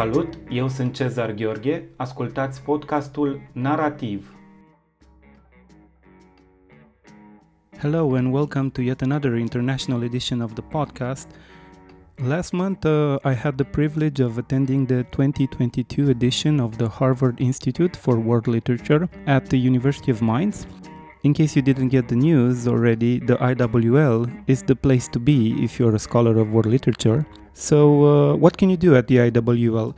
Salut, eu sunt Cezar Gheorghe, ascultați podcastul Narativ. Hello and welcome to yet another international edition of the podcast. Last month, uh, I had the privilege of attending the 2022 edition of the Harvard Institute for World Literature at the University of Mainz. In case you didn't get the news already, the IWL is the place to be if you're a scholar of world literature. So, uh, what can you do at the IWL?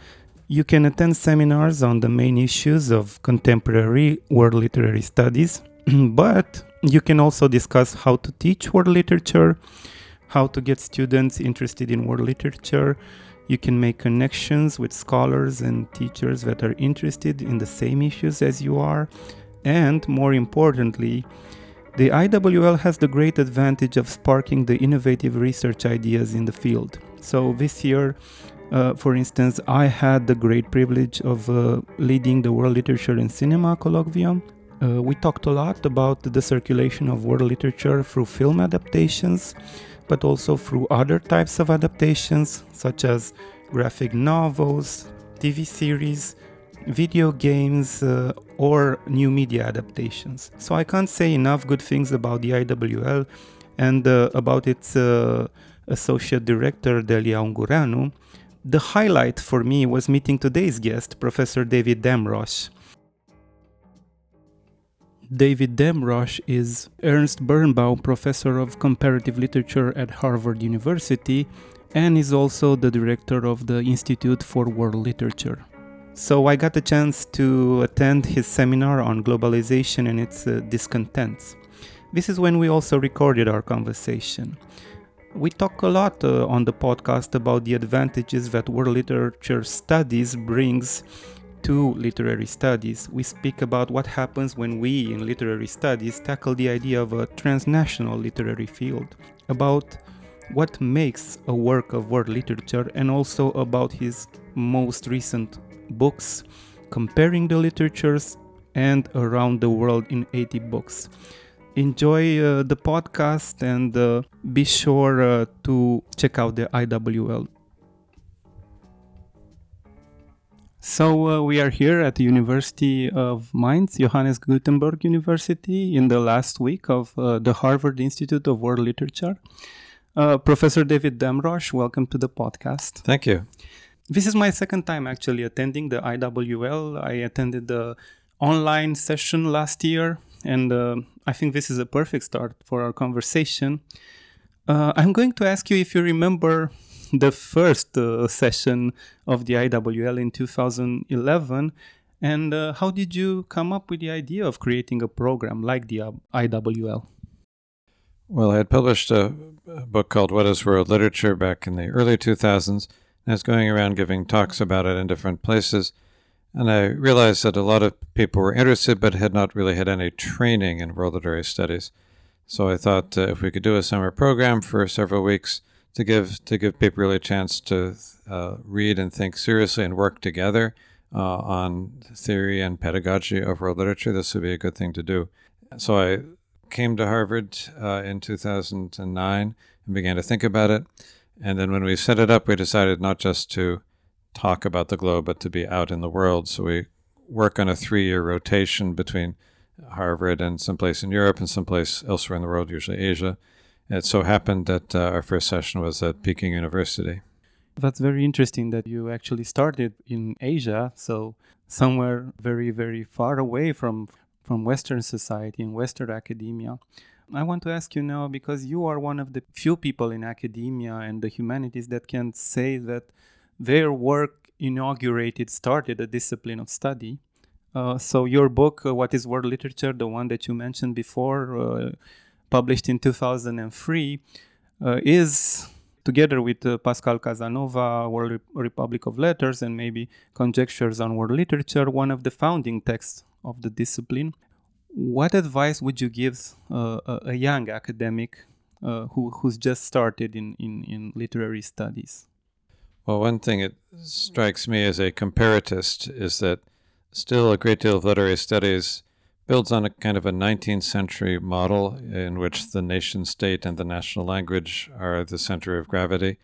You can attend seminars on the main issues of contemporary world literary studies, but you can also discuss how to teach world literature, how to get students interested in world literature. You can make connections with scholars and teachers that are interested in the same issues as you are. And more importantly, the IWL has the great advantage of sparking the innovative research ideas in the field. So this year, uh, for instance, I had the great privilege of uh, leading the World Literature and Cinema Colloquium. Uh, we talked a lot about the circulation of world literature through film adaptations, but also through other types of adaptations, such as graphic novels, TV series, video games, uh, or new media adaptations. So I can't say enough good things about the IWL and uh, about its uh, Associate Director Delia Ungureanu, the highlight for me was meeting today's guest, Professor David Damrosch. David Damrosch is Ernest Bernbaum Professor of Comparative Literature at Harvard University and is also the director of the Institute for World Literature. So I got a chance to attend his seminar on globalization and its uh, discontents. This is when we also recorded our conversation. We talk a lot uh, on the podcast about the advantages that world literature studies brings to literary studies. We speak about what happens when we in literary studies tackle the idea of a transnational literary field, about what makes a work of world literature, and also about his most recent books, comparing the literatures and around the world in 80 books enjoy uh, the podcast and uh, be sure uh, to check out the IWL. So uh, we are here at the University of Mainz, Johannes Gutenberg University, in the last week of uh, the Harvard Institute of World Literature. Uh, Professor David Damrosch, welcome to the podcast. Thank you. This is my second time actually attending the IWL. I attended the online session last year and uh, I think this is a perfect start for our conversation. Uh, I'm going to ask you if you remember the first uh, session of the IWL in 2011, and uh, how did you come up with the idea of creating a program like the IWL? Well, I had published a, a book called What is World Literature back in the early 2000s, and I was going around giving talks about it in different places. And I realized that a lot of people were interested but had not really had any training in world literary studies. So I thought uh, if we could do a summer program for several weeks to give to give people really a chance to uh, read and think seriously and work together uh, on theory and pedagogy of world literature, this would be a good thing to do. So I came to Harvard uh, in 2009 and began to think about it. And then when we set it up, we decided not just to talk about the globe, but to be out in the world. So we work on a three year rotation between Harvard and someplace in Europe and someplace elsewhere in the world, usually Asia. It so happened that uh, our first session was at Peking University. That's very interesting that you actually started in Asia, so somewhere very, very far away from from Western society and Western academia. I want to ask you now because you are one of the few people in academia and the humanities that can say that their work inaugurated, started a discipline of study. Uh, so your book, uh, What is World Literature, the one that you mentioned before, uh, published in 2003, uh, is together with uh, Pascale Casanova, World Republic of Letters, and maybe Conjectures on World Literature, one of the founding texts of the discipline. What advice would you give uh, a, a, young academic who, who's just started in, in, in literary studies? Well, one thing it strikes me as a comparatist is that still a great deal of literary studies builds on a kind of a 19th century model in which the nation state and the national language are the center of gravity.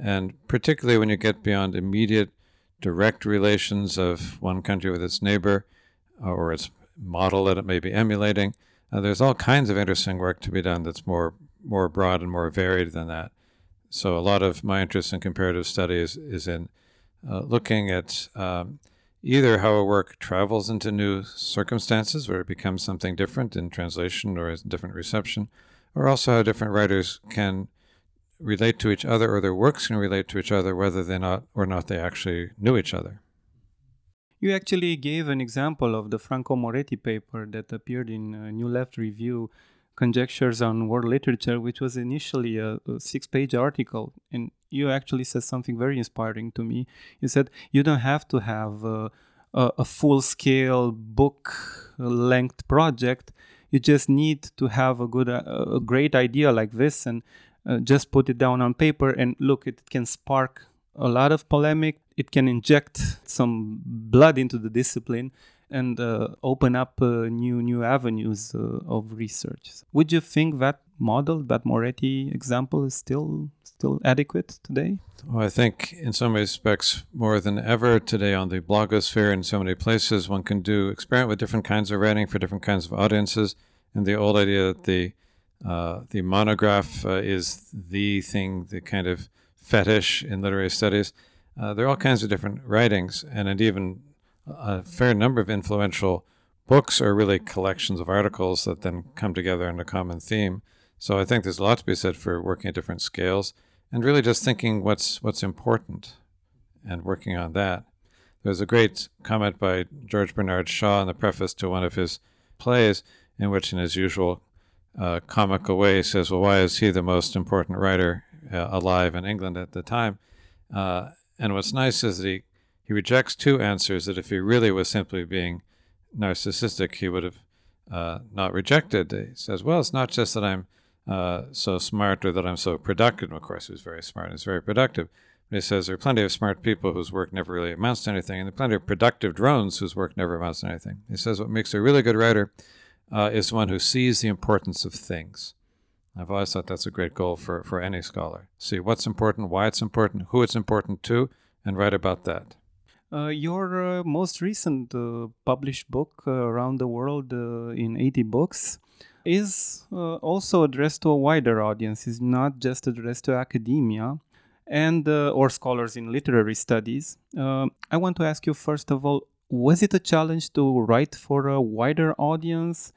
And particularly when you get beyond immediate direct relations of one country with its neighbor or its model that it may be emulating. Uh, there's all kinds of interesting work to be done that's more more broad and more varied than that. So a lot of my interest in comparative studies is in uh, looking at um, either how a work travels into new circumstances where it becomes something different in translation or a different reception, or also how different writers can relate to each other or their works can relate to each other whether they not or not they actually knew each other. You actually gave an example of the Franco Moretti paper that appeared in New Left Review, Conjectures on World Literature, which was initially a, a six page article. And you actually said something very inspiring to me. You said you don't have to have a, a, a full scale book length project. You just need to have a good, a great idea like this and uh, just put it down on paper and look, it can spark a lot of polemic. It can inject some blood into the discipline and uh, open up uh, new new avenues uh, of research. Would you think that model, that Moretti example, is still still adequate today? Well, I think in some respects more than ever today on the blogosphere in so many places, one can do experiment with different kinds of writing for different kinds of audiences. And the old idea that the uh, the monograph uh, is the thing, the kind of fetish in literary studies. Uh, there are all kinds of different writings, and even a fair number of influential books are really collections of articles that then come together in a common theme. So I think there's a lot to be said for working at different scales and really just thinking what's what's important and working on that. There's a great comment by George Bernard Shaw in the preface to one of his plays, in which, in his usual uh, comical way, he says, "Well, why is he the most important writer uh, alive in England at the time?" Uh, and what's nice is that he he rejects two answers that if he really was simply being narcissistic, he would have uh, not rejected. He says, "Well, it's not just that I'm uh, so smart or that I'm so productive." Of course, he was very smart and he's very productive. But he says there are plenty of smart people whose work never really amounts to anything, and there are plenty of productive drones whose work never amounts to anything. He says what makes a really good writer uh, is one who sees the importance of things. I've always thought that's a great goal for, for any scholar. See what's important, why it's important, who it's important to, and write about that. Uh, your uh, most recent uh, published book, uh, Around the World uh, in 80 Books, is uh, also addressed to a wider audience. It's not just addressed to academia and or scholars in literary studies. I want to ask you first of all, was it a challenge to write for a wider audience?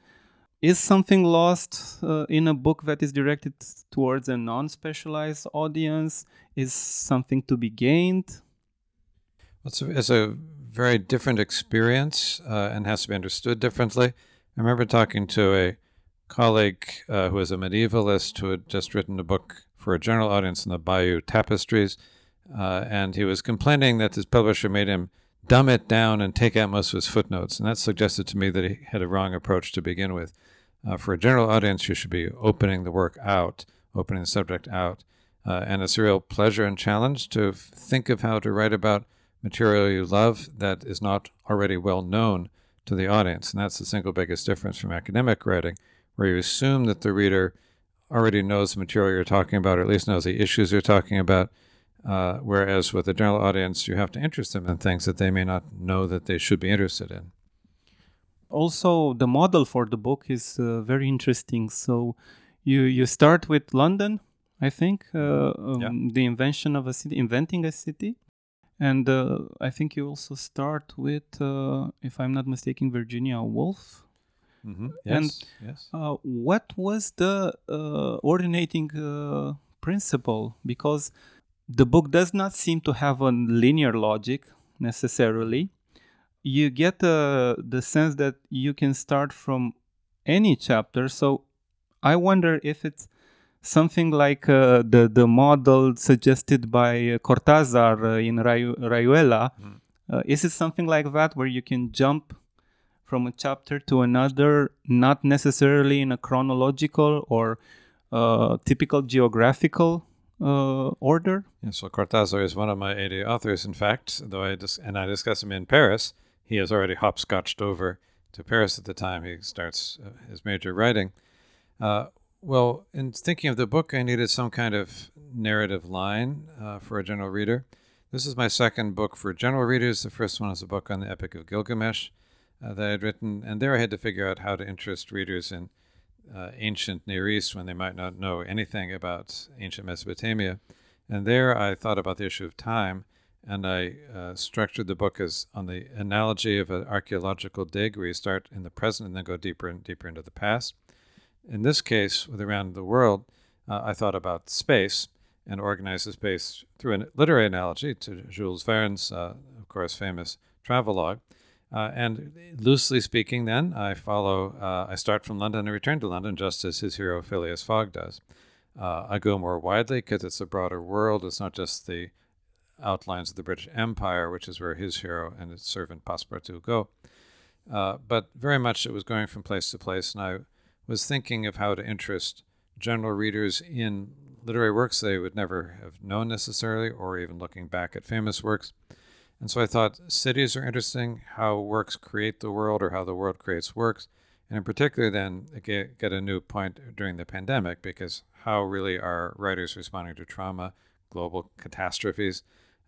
is something lost in a book that is directed towards a non-specialized audience is something to be gained it's a, it's a very different experience uh, and has to be understood differently i remember talking to a colleague uh, who was a medievalist who had just written a book for a general audience in the bayeux tapestries uh, and he was complaining that his publisher made him dumb it down and take out most of his footnotes and that suggested to me that he had a wrong approach to begin with uh, for a general audience, you should be opening the work out, opening the subject out. Uh, and it's a real pleasure and challenge to think of how to write about material you love that is not already well known to the audience. And that's the single biggest difference from academic writing, where you assume that the reader already knows the material you're talking about, or at least knows the issues you're talking about. Uh, whereas with a general audience, you have to interest them in things that they may not know that they should be interested in also the model for the book is uh, very interesting. So you you start with London, I think, uh, um, yeah. the invention of a city, inventing a city, and uh, I think you also start with, uh, if I'm not mistaken, Virginia Woolf. Mm-hmm. Yes. And yes. Uh, what was the uh, ordinating principle? Because the book does not seem to have a linear logic necessarily you get uh, the sense that you can start from any chapter. So I wonder if it's something like uh, the the model suggested by Cortázar uh, in Rayu- Rayuela. Mm. is it something like that where you can jump from a chapter to another, not necessarily in a chronological or uh, typical geographical uh, order? Yeah, so Cortázar is one of my 80 authors, in fact, though I dis- and I discuss him in Paris he has already hopscotched over to Paris at the time he starts uh, his major writing. Uh, well, in thinking of the book, I needed some kind of narrative line uh, for a general reader. This is my second book for general readers. The first one is a book on the Epic of Gilgamesh uh, that I had written, and there I had to figure out how to interest readers in uh, ancient Near East when they might not know anything about ancient Mesopotamia. And there I thought about the issue of time, and I uh, structured the book as on the analogy of an archaeological dig, where you start in the present and then go deeper and deeper into the past. In this case, with around the world, uh, I thought about space and organized the space through a literary analogy to Jules Verne's, uh, of course, famous travelogue. Uh, and loosely speaking, then I follow. Uh, I start from London and return to London, just as his hero Phileas Fogg does. Uh, I go more widely because it's a broader world. It's not just the outlines of the British Empire, which is where his hero and his servant Passepartout go. Uh, but very much it was going from place to place, and I was thinking of how to interest general readers in literary works they would never have known necessarily, or even looking back at famous works. And so I thought cities are interesting, how works create the world or how the world creates works. And in particular, then get, get a new point during the pandemic because how really are writers responding to trauma, global catastrophes?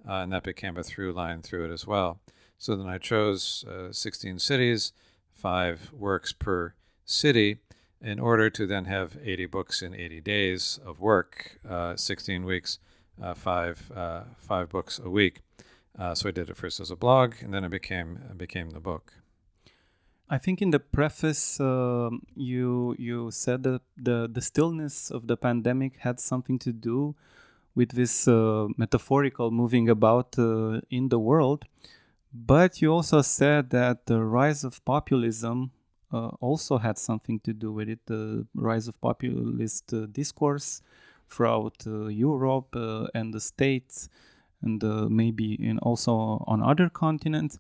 Uh, and that became a through line through it as well. So then I chose uh, 16 cities, five works per city, in order to then have 80 books in 80 days of work, uh, 16 weeks, uh, five, uh, five books a week. Uh, so I did it first as a blog, and then it became it became the book. I think in the preface uh, you you said that the the stillness of the pandemic had something to do with this uh, metaphorical moving about uh, in the world, but you also said that the rise of populism uh, also had something to do with it. The rise of populist uh, discourse throughout uh, Europe and the states and uh, maybe in also on other continents.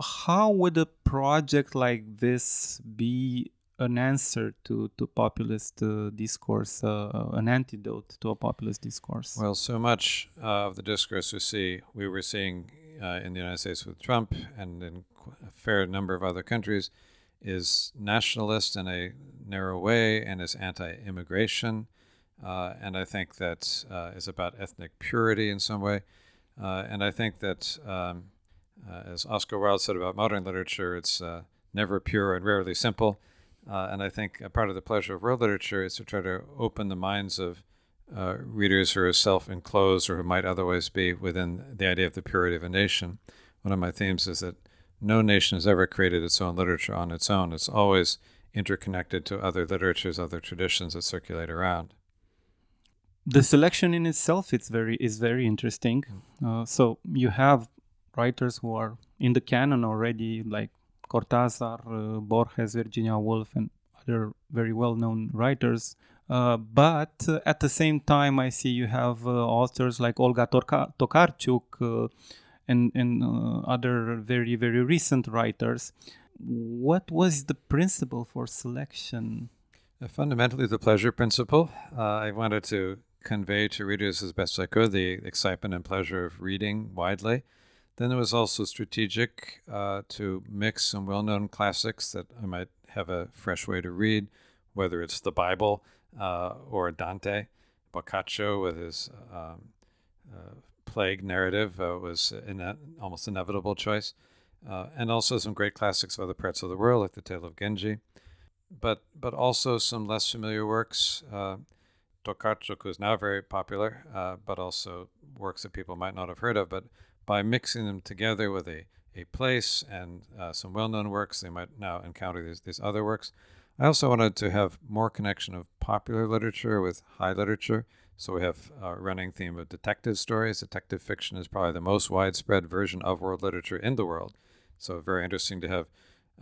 How would a project like this be an answer to, to populist uh, discourse, uh, an antidote to a populist discourse? Well, so much of the discourse we see, we were seeing uh, in the United States with Trump and in a fair number of other countries, is nationalist in a narrow way and is anti immigration. Uh, and I think that uh, is about ethnic purity in some way. Uh, and I think that, um, uh, as Oscar Wilde said about modern literature, it's uh, never pure and rarely simple. Uh, and I think a part of the pleasure of world literature is to try to open the minds of readers who are self enclosed or who might otherwise be within the idea of the purity of a nation. One of my themes is that no nation has ever created its own literature on its own. It's always interconnected to other literatures, other traditions that circulate around the selection in itself it's very is very interesting. Uh, so you have writers who are in the canon already, like Cortázar, uh, Borges, Virginia Woolf, and other very well-known writers. Uh, but uh, at the same time, I see you have uh, authors like Olga Torka- Tokarczuk uh, and, and other very, very recent writers. What was the principle for selection? fundamentally, the pleasure principle. I wanted to convey to readers as best I could the excitement and pleasure of reading widely. Then it was also strategic uh, to mix some well known classics that I might have a fresh way to read, whether it's the Bible uh, or Dante. Boccaccio, with his um, uh, plague narrative, uh, was an almost inevitable choice. Uh, and also some great classics of other parts of the world, like the Tale of Genji. But, but also some less familiar works. Uh, is now very popular, uh, but also works that people might not have heard of. But by mixing them together with a, a place and uh, some well known works, they might now encounter these, these other works. I also wanted to have more connection of popular literature with high literature. So we have a running theme of detective stories. Detective fiction is probably the most widespread version of world literature in the world. So very interesting to have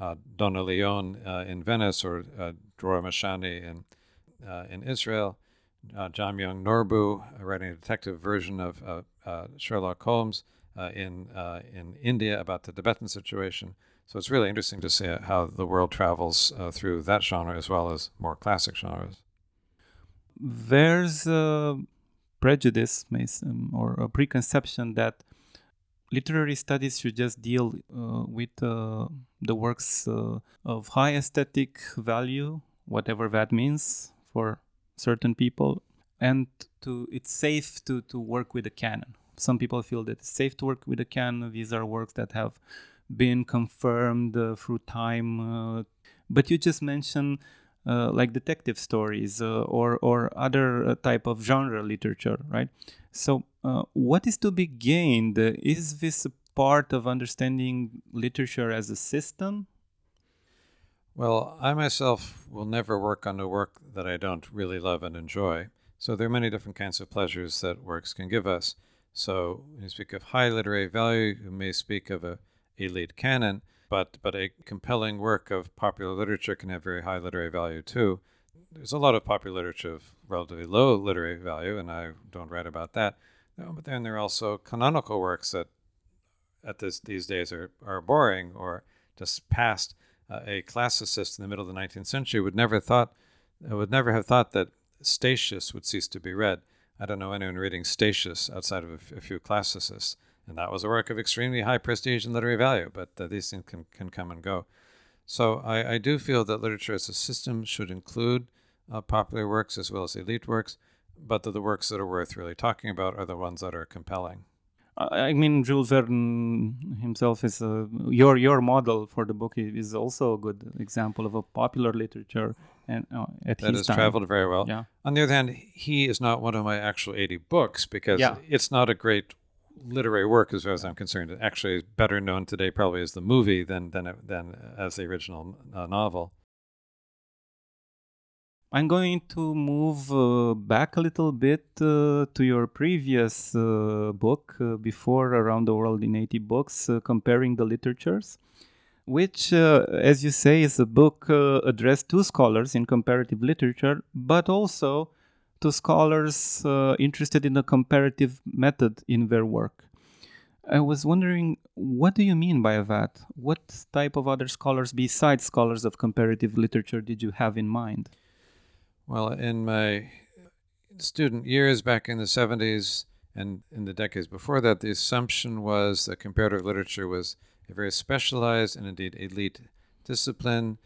uh, Donna Leon uh, in Venice or uh, Dror Mishani in, uh, in Israel uh, Jamyang Norbu uh, writing a detective version of uh, Sherlock Holmes in in India about the Tibetan situation. So it's really interesting to see how the world travels through that genre as well as more classic genres. There's a prejudice um, or a preconception that literary studies should just deal with the works of high aesthetic value, whatever that means for certain people and to it's safe to to work with the canon some people feel that it's safe to work with a canon. These are works that have been confirmed uh, through time. Uh, but you just mentioned uh, like detective stories uh, or or other uh, type of genre literature, right? So, uh, what is to be gained? is this part of understanding literature as a system? Well, I myself will never work on a work that I don't really love and enjoy. So there are many different kinds of pleasures that works can give us. So when you speak of high literary value, you may speak of a elite canon, but but a compelling work of popular literature can have very high literary value too. There's a lot of popular literature of relatively low literary value, and I don't write about that. but then there are also canonical works that at this these days are, are boring or just past. Uh, a classicist in the middle of the 19th century would never thought would never have thought that Statius would cease to be read. I don't know anyone reading Statius outside of a, f- a few classicists, and that was a work of extremely high prestige and literary value. But uh, these things can, can come and go. So I, I, do feel that literature as a system should include uh, popular works as well as elite works, but the, the works that are worth really talking about are the ones that are compelling. I mean, Jules Verne himself is a, your your model for the book is also a good example of a popular literature and uh, at that has time. traveled very well. Yeah. On the other hand, he is not one of my actual eighty books because yeah. it's not a great literary work as far as I'm concerned. Actually better known today probably as the movie than than than as the original uh, novel. I'm going to move uh, back a little bit uh, to your previous uh, book, uh, Before Around the World in 80 Books, uh, comparing the literatures, which, as you say, is a book addressed to scholars in comparative literature, but also to scholars interested in the comparative method in their work. I was wondering, what do you mean by that? What type of other scholars besides scholars of comparative literature did you have in mind? Well, in my student years back in the 70s and in the decades before that, the assumption was that comparative literature was a very specialized and indeed elite discipline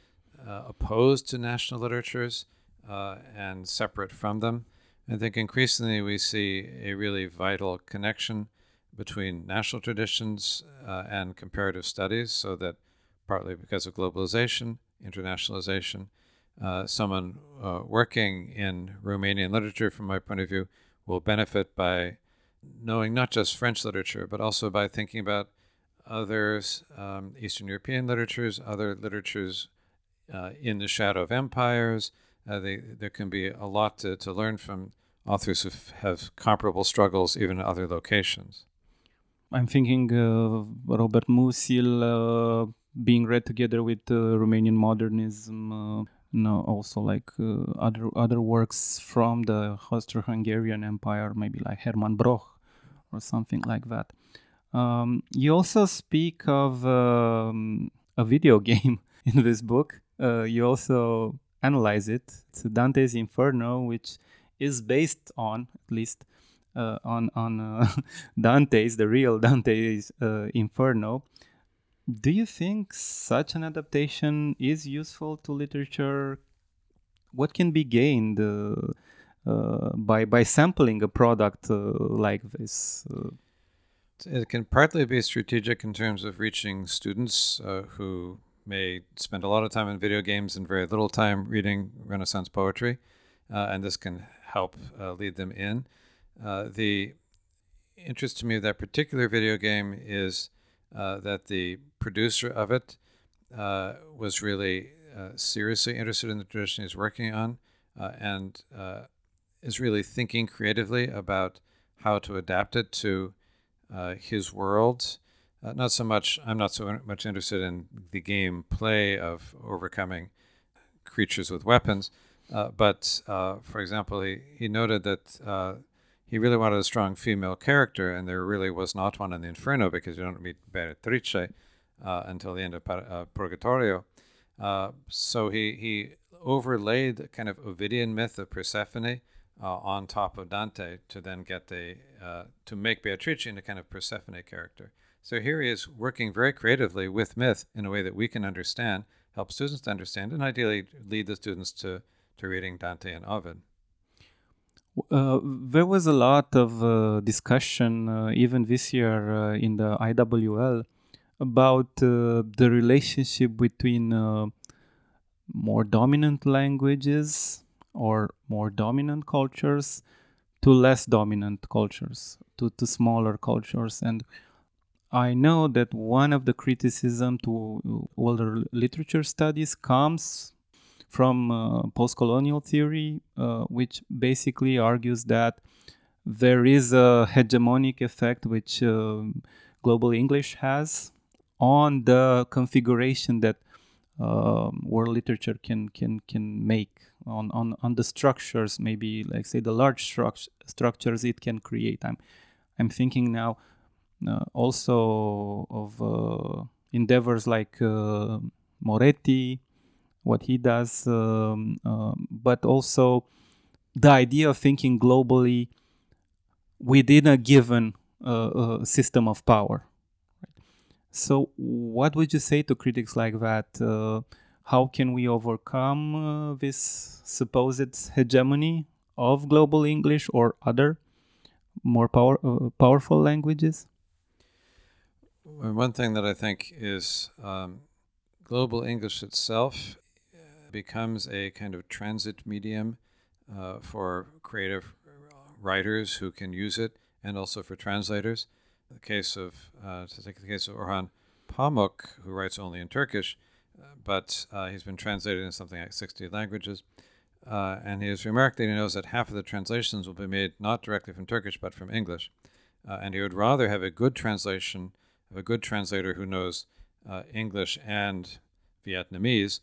uh, opposed to national literatures uh, and separate from them. I think increasingly we see a really vital connection between national traditions uh, and comparative studies, so that partly because of globalization, internationalization, uh, someone uh, working in Romanian literature, from my point of view, will benefit by knowing not just French literature, but also by thinking about others, um, Eastern European literatures, other literatures uh, in the shadow of empires. Uh, they, there can be a lot to, to learn from authors who have comparable struggles even in other locations. I'm thinking uh, Robert Musil uh, being read together with Romanian modernism no also like uh, other other works from the Austro-Hungarian Empire, maybe like Hermann Broch or something like that. Um, you also speak of um, a video game in this book. Uh, you also analyze it. It's Dante's Inferno, which is based on, at least, uh, on on uh, Dante's, the real Dante's uh, Inferno. Do you think such an adaptation is useful to literature? What can be gained uh, uh, by by sampling a product uh, like this? It can partly be strategic in terms of reaching students who may spend a lot of time in video games and very little time reading Renaissance poetry, uh, and this can help lead them in. the interest to me of that particular video game is uh, that the producer of it uh, was really uh, seriously interested in the tradition he's working on uh, and uh, is really thinking creatively about how to adapt it to his world. Not so much, I'm not so much interested in the game play of overcoming creatures with weapons, but for example, he, he noted that he really wanted a strong female character, and there really was not one in the Inferno because you don't meet Beatrice uh, until the end of uh, Purgatorio. Uh, so he, he overlaid the kind of Ovidian myth of Persephone uh, on top of Dante to then get the uh, to make Beatrice into kind of Persephone character. So here he is working very creatively with myth in a way that we can understand, help students to understand, and ideally lead the students to, to reading Dante and Ovid. Uh, there was a lot of uh, discussion, uh, even this year uh, in the IWL, about uh, the relationship between uh, more dominant languages or more dominant cultures to less dominant cultures, to, to smaller cultures. And I know that one of the criticism to older literature studies comes from uh, post-colonial theory, uh, which basically argues that there is a hegemonic effect which uh, global English has on the configuration that um, world literature can can can make on on on the structures maybe like say the large stru- structures it can create. I'm i'm thinking now uh, also of uh, endeavors like uh, moretti what he does um, um but also the idea of thinking globally within a given uh, uh, system of power so, what would you say to critics like that? Uh, how can we overcome uh, this supposed hegemony of global English or other more power, uh, powerful languages? One thing that I think is um, global English itself becomes a kind of transit medium uh, for creative writers who can use it and also for translators the case of, uh, to take the case of Orhan Pamuk, who writes only in Turkish, uh, but uh, he's been translated in something like 60 languages. Uh, and he has remarked that he knows that half of the translations will be made not directly from Turkish but from English. Uh, and he would rather have a good translation of a good translator who knows uh, English and Vietnamese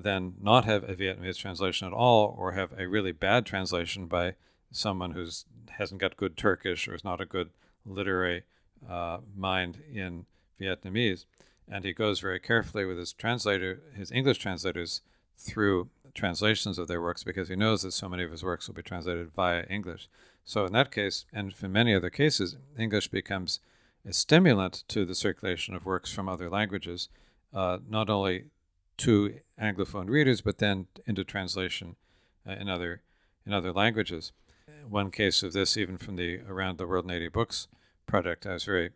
than not have a Vietnamese translation at all or have a really bad translation by someone who hasn't got good Turkish or is not a good literary uh, mind in Vietnamese. And he goes very carefully with his translator, his English translators, through translations of their works because he knows that so many of his works will be translated via English. So in that case, and in many other cases, English becomes a stimulant to the circulation of works from other languages, uh, not only to Anglophone readers, but then into translation uh, in other in other languages. One case of this, even from the Around the World in 80 Books project I was very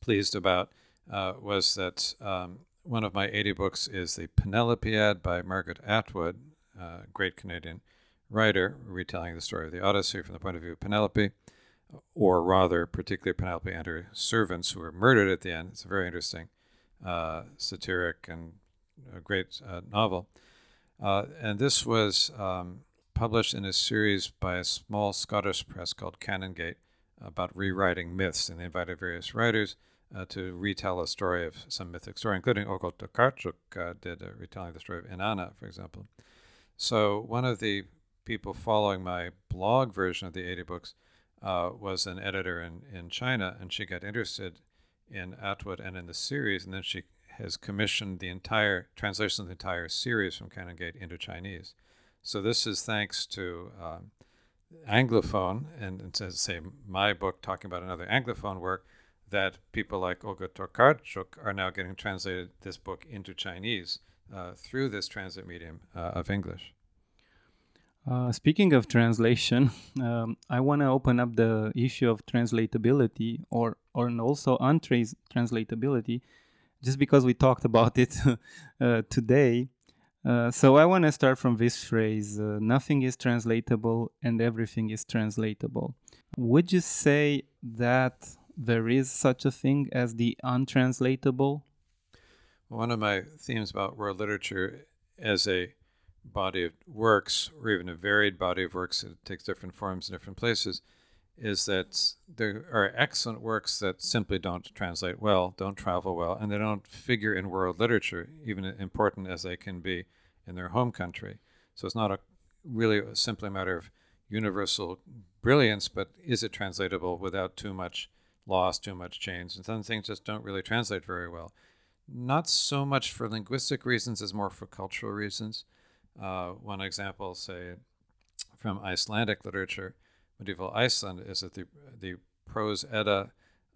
pleased about uh, was that um, one of my 80 books is the Penelopiad by Margaret Atwood, great Canadian writer, retelling the story of the Odyssey from the point of view of Penelope, or rather, particularly Penelope and her servants who were murdered at the end. It's a very interesting uh, satiric and a great uh, novel. Uh, and this was um, published in a series by a small Scottish press called Canongate about rewriting myths, and they invited various writers uh, to retell a story of some mythic story, including Olga Tokarczuk uh, did a retelling the story of Inanna, for example. So one of the people following my blog version of the 80 books uh, was an editor in, in China, and she got interested in Atwood and in the series, and then she has commissioned the entire translation of the entire series from Canongate into Chinese. So this is thanks to um, Anglophone, and, and to say my book talking about another Anglophone work, that people like Olga Tokarczuk are now getting translated this book into Chinese uh, through this transit medium uh, of English. Uh, speaking of translation, um, I want to open up the issue of translatability or, or also untranslatability, just because we talked about it uh, today. Uh, so I want to start from this phrase uh, nothing is translatable and everything is translatable. Would you say that there is such a thing as the untranslatable? One of my themes about world literature as a body of works, or even a varied body of works that takes different forms in different places, is that there are excellent works that simply don't translate well, don't travel well, and they don't figure in world literature, even important as they can be in their home country. So it's not a really simply a matter of universal brilliance, but is it translatable without too much loss, too much change? And some things just don't really translate very well. Not so much for linguistic reasons as more for cultural reasons. Uh, one example, say, from Icelandic literature, medieval Iceland, is that the, the prose Edda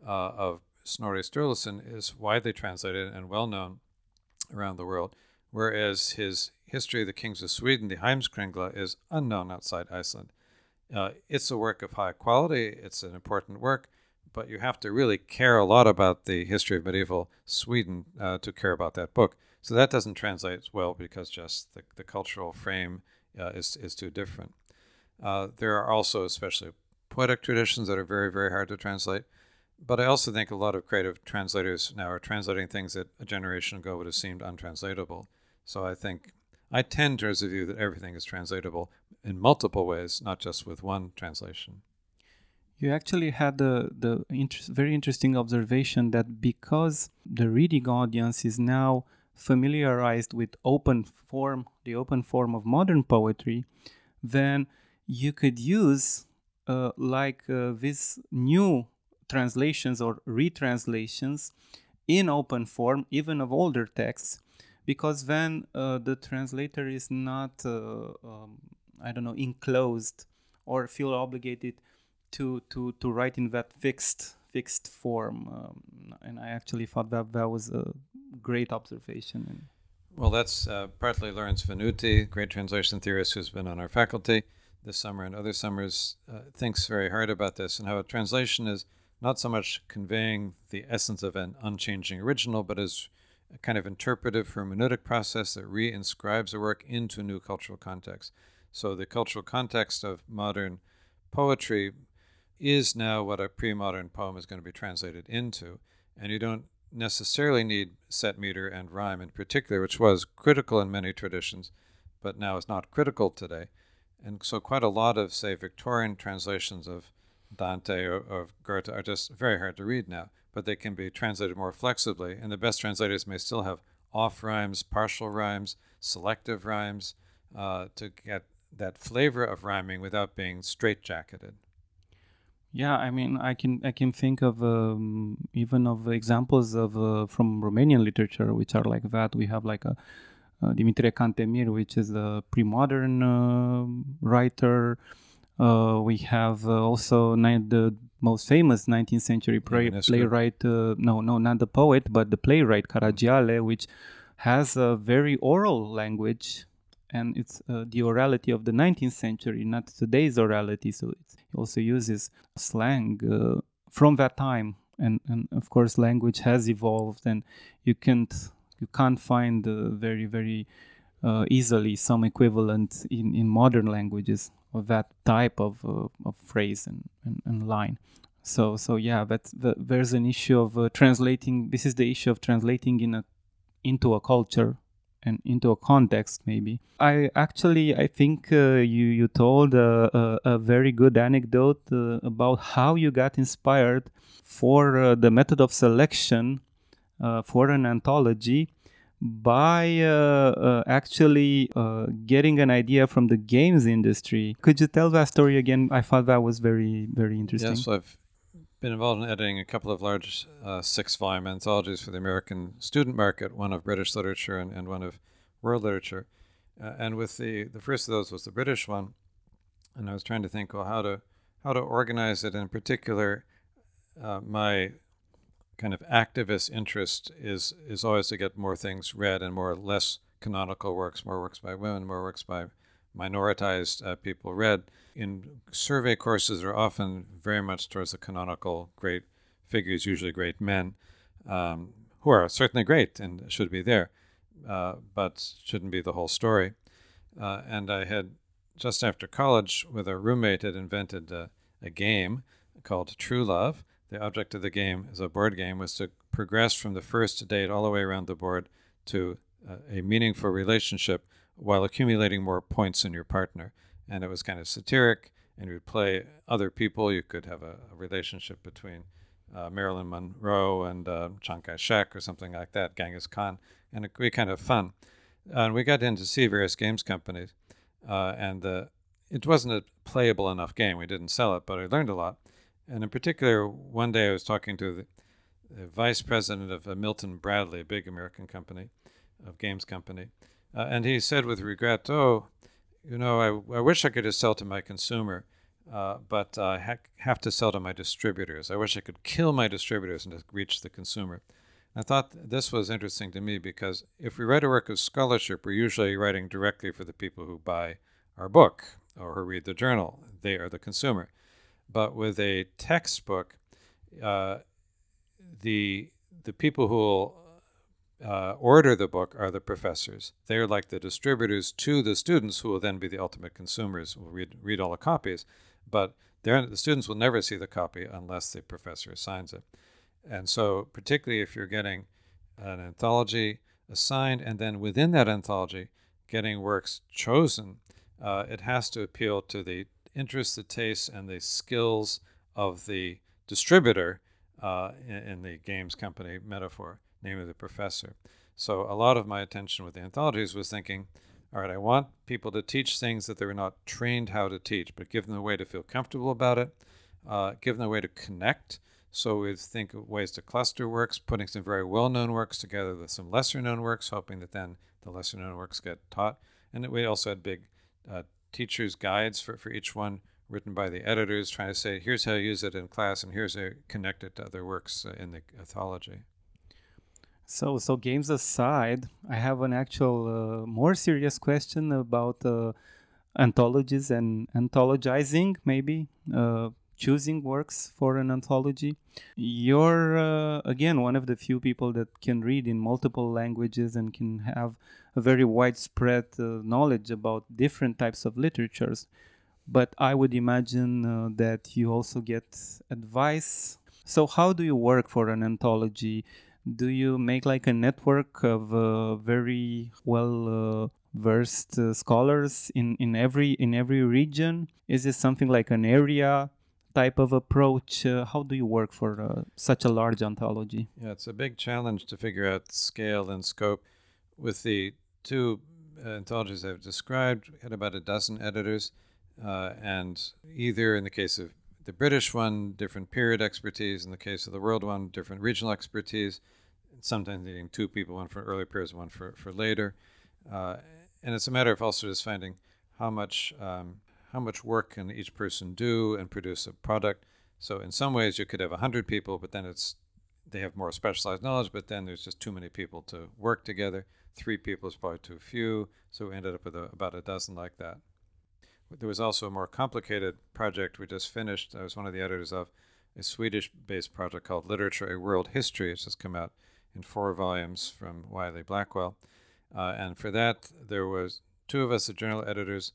uh, of Snorri Sturluson is widely translated and well known around the world, whereas his history of the kings of Sweden, the Heimskringla, is unknown outside Iceland. Uh, it's a work of high quality, it's an important work, but you have to really care a lot about the history of medieval Sweden uh, to care about that book. So that doesn't translate well because just the, the cultural frame uh, is, is too different. Uh, there are also, especially poetic traditions that are very, very hard to translate. But I also think a lot of creative translators now are translating things that a generation ago would have seemed untranslatable. So I think I tend towards the view that everything is translatable in multiple ways, not just with one translation. You actually had the, the inter- very interesting observation that because the reading audience is now familiarized with open form, the open form of modern poetry, then you could use uh, like uh, these new translations or retranslations in open form, even of older texts, because then uh, the translator is not, uh, um, I don't know, enclosed or feel obligated to to to write in that fixed fixed form. Um, and I actually thought that that was a great observation. Well, that's uh, partly Lawrence Venuti, great translation theorist who's been on our faculty this summer and other summers, uh, thinks very hard about this and how a translation is not so much conveying the essence of an unchanging original, but is a kind of interpretive hermeneutic process that reinscribes a work into a new cultural context. So the cultural context of modern poetry is now what a pre-modern poem is going to be translated into, and you don't necessarily need set meter and rhyme in particular, which was critical in many traditions, but now is not critical today. And so, quite a lot of, say, Victorian translations of Dante or, or Goethe are just very hard to read now, but they can be translated more flexibly. And the best translators may still have off rhymes, partial rhymes, selective rhymes uh, to get that flavor of rhyming without being straitjacketed. Yeah, I mean, I can I can think of um, even of examples of uh, from Romanian literature which are like that. We have like a uh, Dimitrie Cantemir, which is a pre-modern uh, writer. Uh, we have also the most famous 19th century play, playwright. no, no, not the poet, but the playwright Caragiale, which has a very oral language and it's uh, the orality of the 19th century, not today's orality. So also uses slang uh, from that time, and and of course language has evolved, and you can't you can't find uh, very very uh, easily some equivalent in, in modern languages of that type of, uh, of phrase and, and, and, line. So so yeah, that's the, there's an issue of uh, translating. This is the issue of translating in a into a culture and into a context maybe i actually i think uh, you you told a, a, a very good anecdote uh, about how you got inspired for uh, the method of selection uh, for an anthology by uh, uh, actually getting an idea from the games industry. Could you tell that story again? I thought that was very, very interesting. Yes, I've been involved in editing a couple of large uh, six volume anthologies for the American student market, one of British literature and, and one of world literature. Uh, and with the, the first of those was the British one. And I was trying to think, well, how to, how to organize it. In particular, uh, my kind of activist interest is is always to get more things read and more less canonical works, more works by women, more works by minoritized uh, people read. In survey courses are often very much towards the canonical great figures, usually great men, um, who are certainly great and should be there, uh, but shouldn't be the whole story. Uh, and I had just after college, with a roommate, had invented a, a game called True Love, the object of the game as a board game was to progress from the first date all the way around the board to uh, a meaningful relationship while accumulating more points in your partner. And it was kind of satiric, and you would play other people. You could have a, a relationship between uh, Marilyn Monroe and uh, Chiang Kai shek or something like that, Genghis Khan, and it'd be kind of fun. and we got in to see various games companies, uh, and it wasn't a playable enough game. We didn't sell it, but I learned a lot. And in particular, one day I was talking to the, the vice president of Milton Bradley, a big American company, of games company, uh, and he said with regret, "Oh, you know, I, I wish I could just sell to my consumer, uh, but I ha- have to sell to my distributors. I wish I could kill my distributors and reach the consumer." I thought this was interesting to me because if we write a work of scholarship, we're usually writing directly for the people who buy our book, or who read the journal. They are the consumer. But with a textbook, uh, the the people who will uh, order the book are the professors. They're like the distributors to the students, who will then be the ultimate consumers. Will read read all the copies, but the students will never see the copy unless the professor assigns it. And so, particularly if you're getting an anthology assigned, and then within that anthology, getting works chosen, uh, it has to appeal to the interests, the tastes, and the skills of the distributor uh, in, in, the games company metaphor, namely the professor. So a lot of my attention with the anthologies was thinking, all right, I want people to teach things that they were not trained how to teach, but give them a way to feel comfortable about it, uh, give them a way to connect. So we think of ways to cluster works, putting some very well-known works together with some lesser-known works, hoping that then the lesser-known works get taught. And we also had big uh, teachers' guides for, for each one written by the editors, trying to say, here's how you use it in class, and here's how you connect it to other works uh, in the anthology. So, so games aside, I have an actual uh, more serious question about uh, anthologies and anthologizing, maybe uh, choosing works for an anthology. You're uh, again one of the few people that can read in multiple languages and can have a very widespread uh, knowledge about different types of literatures. But I would imagine uh, that you also get advice. So, how do you work for an anthology? Do you make like a network of uh, very well uh, versed uh, scholars in, in every in every region? Is it something like an area type of approach? Uh, how do you work for uh, such a large anthology? Yeah, it's a big challenge to figure out scale and scope. With the two anthologies I've described, we had about a dozen editors, uh, and either in the case of the British one, different period expertise. In the case of the world one, different regional expertise. Sometimes needing two people, one for early periods, one for, for later. Uh, and it's a matter of also just finding how much um, how much work can each person do and produce a product. So in some ways you could have 100 people, but then it's they have more specialized knowledge, but then there's just too many people to work together. Three people is probably too few, so we ended up with a, about a dozen like that. There was also a more complicated project we just finished. I was one of the editors of a Swedish-based project called Literature: A World History. It's just come out in four volumes from Wiley Blackwell, uh, and for that there was two of us, the journal editors,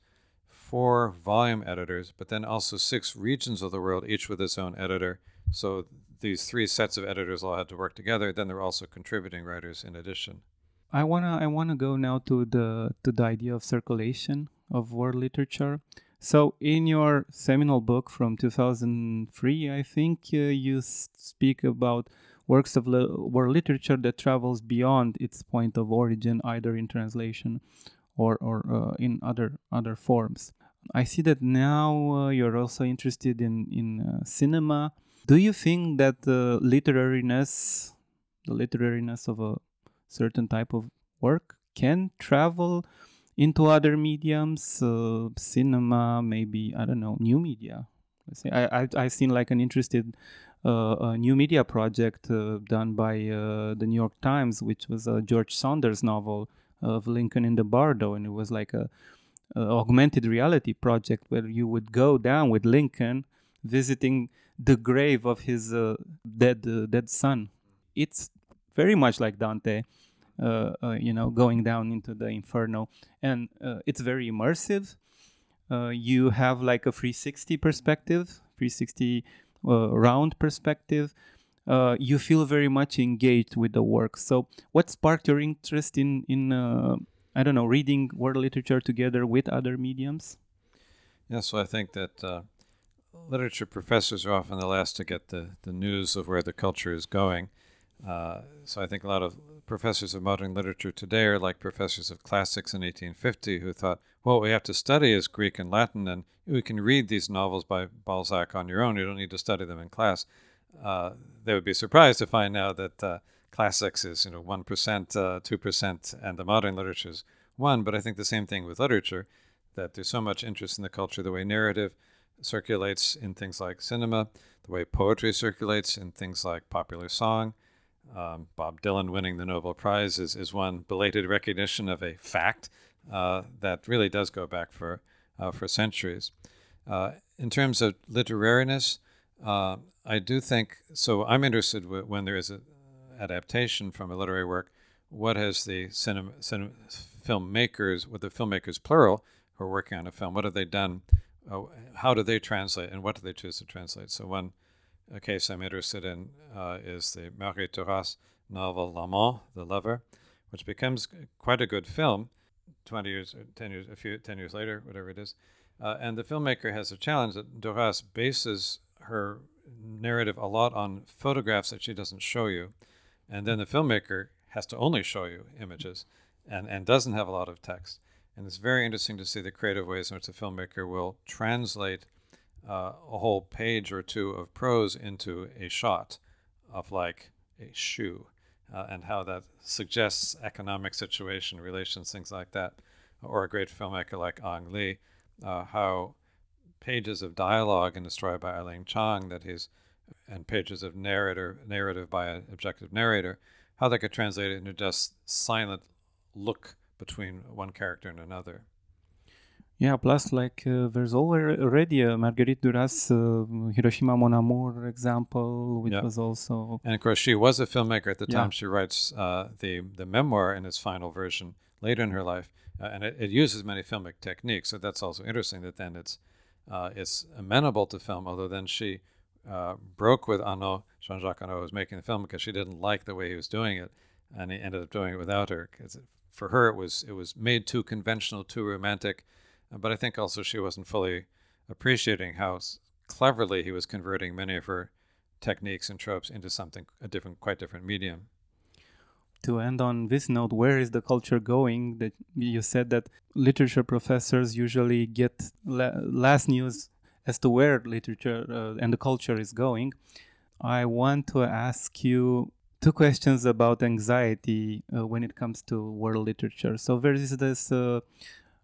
four volume editors, but then also six regions of the world, each with its own editor. So these three sets of editors all had to work together. Then there were also contributing writers in addition. I wanna I wanna go now to the to the idea of circulation of world literature. So in your seminal book from 2003, I think uh, you speak about works of li- world literature that travels beyond its point of origin, either in translation or or uh, in other other forms. I see that now uh, you're also interested in in uh, cinema. Do you think that the literariness, the literariness of a certain type of work, can travel into other mediums, uh, cinema, maybe I don't know, new media? I I I've seen like an interested a new media project uh, done by uh, the New York Times, which was a George Saunders novel of Lincoln in the Bardo, and it was like a uh, augmented reality project where you would go down with Lincoln visiting the grave of his uh, dead uh, dead son. It's very much like Dante, uh, uh, you know, going down into the inferno, and it's very immersive. you have like a 360 perspective, 360 Uh, round perspective. Uh, you feel very much engaged with the work. So, what sparked your interest in in uh, I don't know, reading world literature together with other mediums? Yeah, so I think that uh, literature professors are often the last to get the, the news of where the culture is going. Uh, so I think a lot of professors of modern literature today are like professors of classics in 1850 who thought, well, what we have to study is Greek and Latin, and we can read these novels by Balzac on your own. You don't need to study them in class. Uh, they would be surprised to find now that uh, classics is you know one uh, two percent, and the modern literature is one. But I think the same thing with literature, that there's so much interest in the culture, the way narrative circulates in things like cinema, the way poetry circulates in things like popular song. Um, Bob Dylan winning the Nobel Prize is, is one belated recognition of a fact uh, that really does go back for uh, for centuries. Uh, in terms of literariness, uh, I do think so. I'm interested w- when there is an adaptation from a literary work. What has the cinema, cinema filmmakers, with the filmmakers plural, who are working on a film, what have they done? Uh, how do they translate, and what do they choose to translate? So one a case I'm interested in uh, is the Marie Duras novel L'Amant, The Lover, which becomes quite a good film 20 years, 10 years, a few, 10 years later, whatever it is. Uh, and the filmmaker has a challenge that Duras bases her narrative a lot on photographs that she doesn't show you. And then the filmmaker has to only show you images and, and doesn't have a lot of text. And it's very interesting to see the creative ways in which the filmmaker will translate uh, a whole page or two of prose into a shot of like a shoe uh, and how that suggests economic situation, relations, things like that. Or a great filmmaker like Ang Lee, uh, how pages of dialogue in The Story by Eileen Chang that he's and pages of narrator narrative by an objective narrator, how that could translate into just silent look between one character and another. Yeah, plus like uh, there's already a Marguerite Duras uh, Hiroshima Mon Amour example, which yeah. was also. And of course, she was a filmmaker at the time. She writes uh, the the memoir in its final version later in her life, uh, and it, it, uses many filmic techniques. So that's also interesting. That then it's uh, it's amenable to film. Although then she uh, broke with Annaud, Jean-Jacques Annaud, who was making the film because she didn't like the way he was doing it, and he ended up doing it without her. Because for her, it was it was made too conventional, too romantic but I think also she wasn't fully appreciating how cleverly he was converting many of her techniques and tropes into something a different, quite different medium. To end on this note, where is the culture going? That you said that literature professors usually get la- last news as to where literature uh, and the culture is going. I want to ask you two questions about anxiety uh, when it comes to world literature. So there is this uh,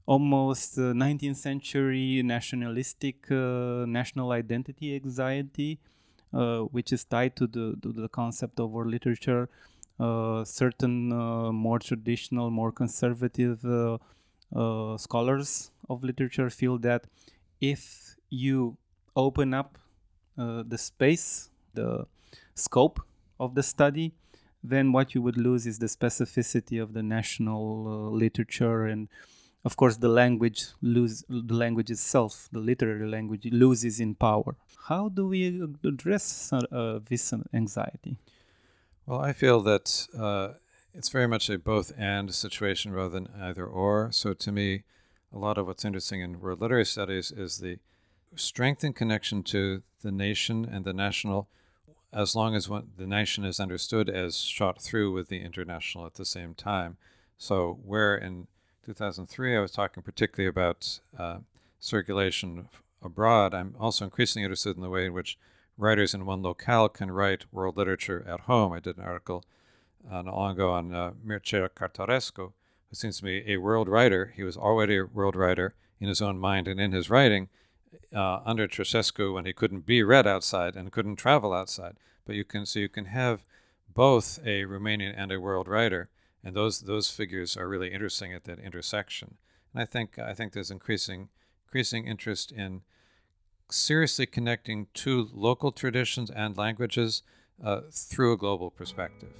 almost uh, 19th century nationalistic uh, national identity anxiety, uh, which is tied to the, to the concept of world literature. Uh, certain uh, more traditional, more conservative uh, scholars of literature feel that if you open up the space, the scope of the study, then what you would lose is the specificity of the national literature and of course the language lose the language itself the literary language loses in power. How do we address uh, this anxiety? Well i feel that uh, it's very much a both and situation rather than either or. So to me a lot of what's interesting in world literary studies is the strengthened connection to the nation and the national as long as one, the nation is understood as shot through with the international at the same time. So where in 2003, I was talking particularly about uh, circulation abroad. I'm also increasingly interested in the way in which writers in one locale can write world literature at home. I did an article uh, not long ago on uh, Mircea Cartarescu, who seems to be a world writer. He was already a world writer in his own mind and in his writing uh, under Ceausescu when he couldn't be read outside and couldn't travel outside. But you can so you can have both a Romanian and a world writer and those those figures are really interesting at that intersection. And I think I think there's increasing increasing interest in seriously connecting two local traditions and languages uh, through a global perspective.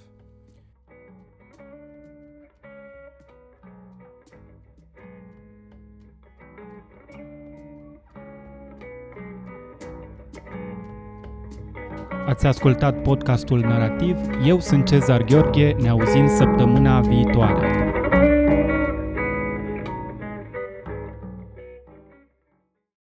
Ați ascultat podcastul Narativ. Eu sunt Cezar Gheorghe. Ne auzim săptămâna viitoare.